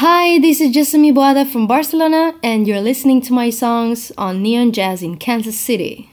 Hi, this is Jessamy Boada from Barcelona, and you're listening to my songs on Neon Jazz in Kansas City.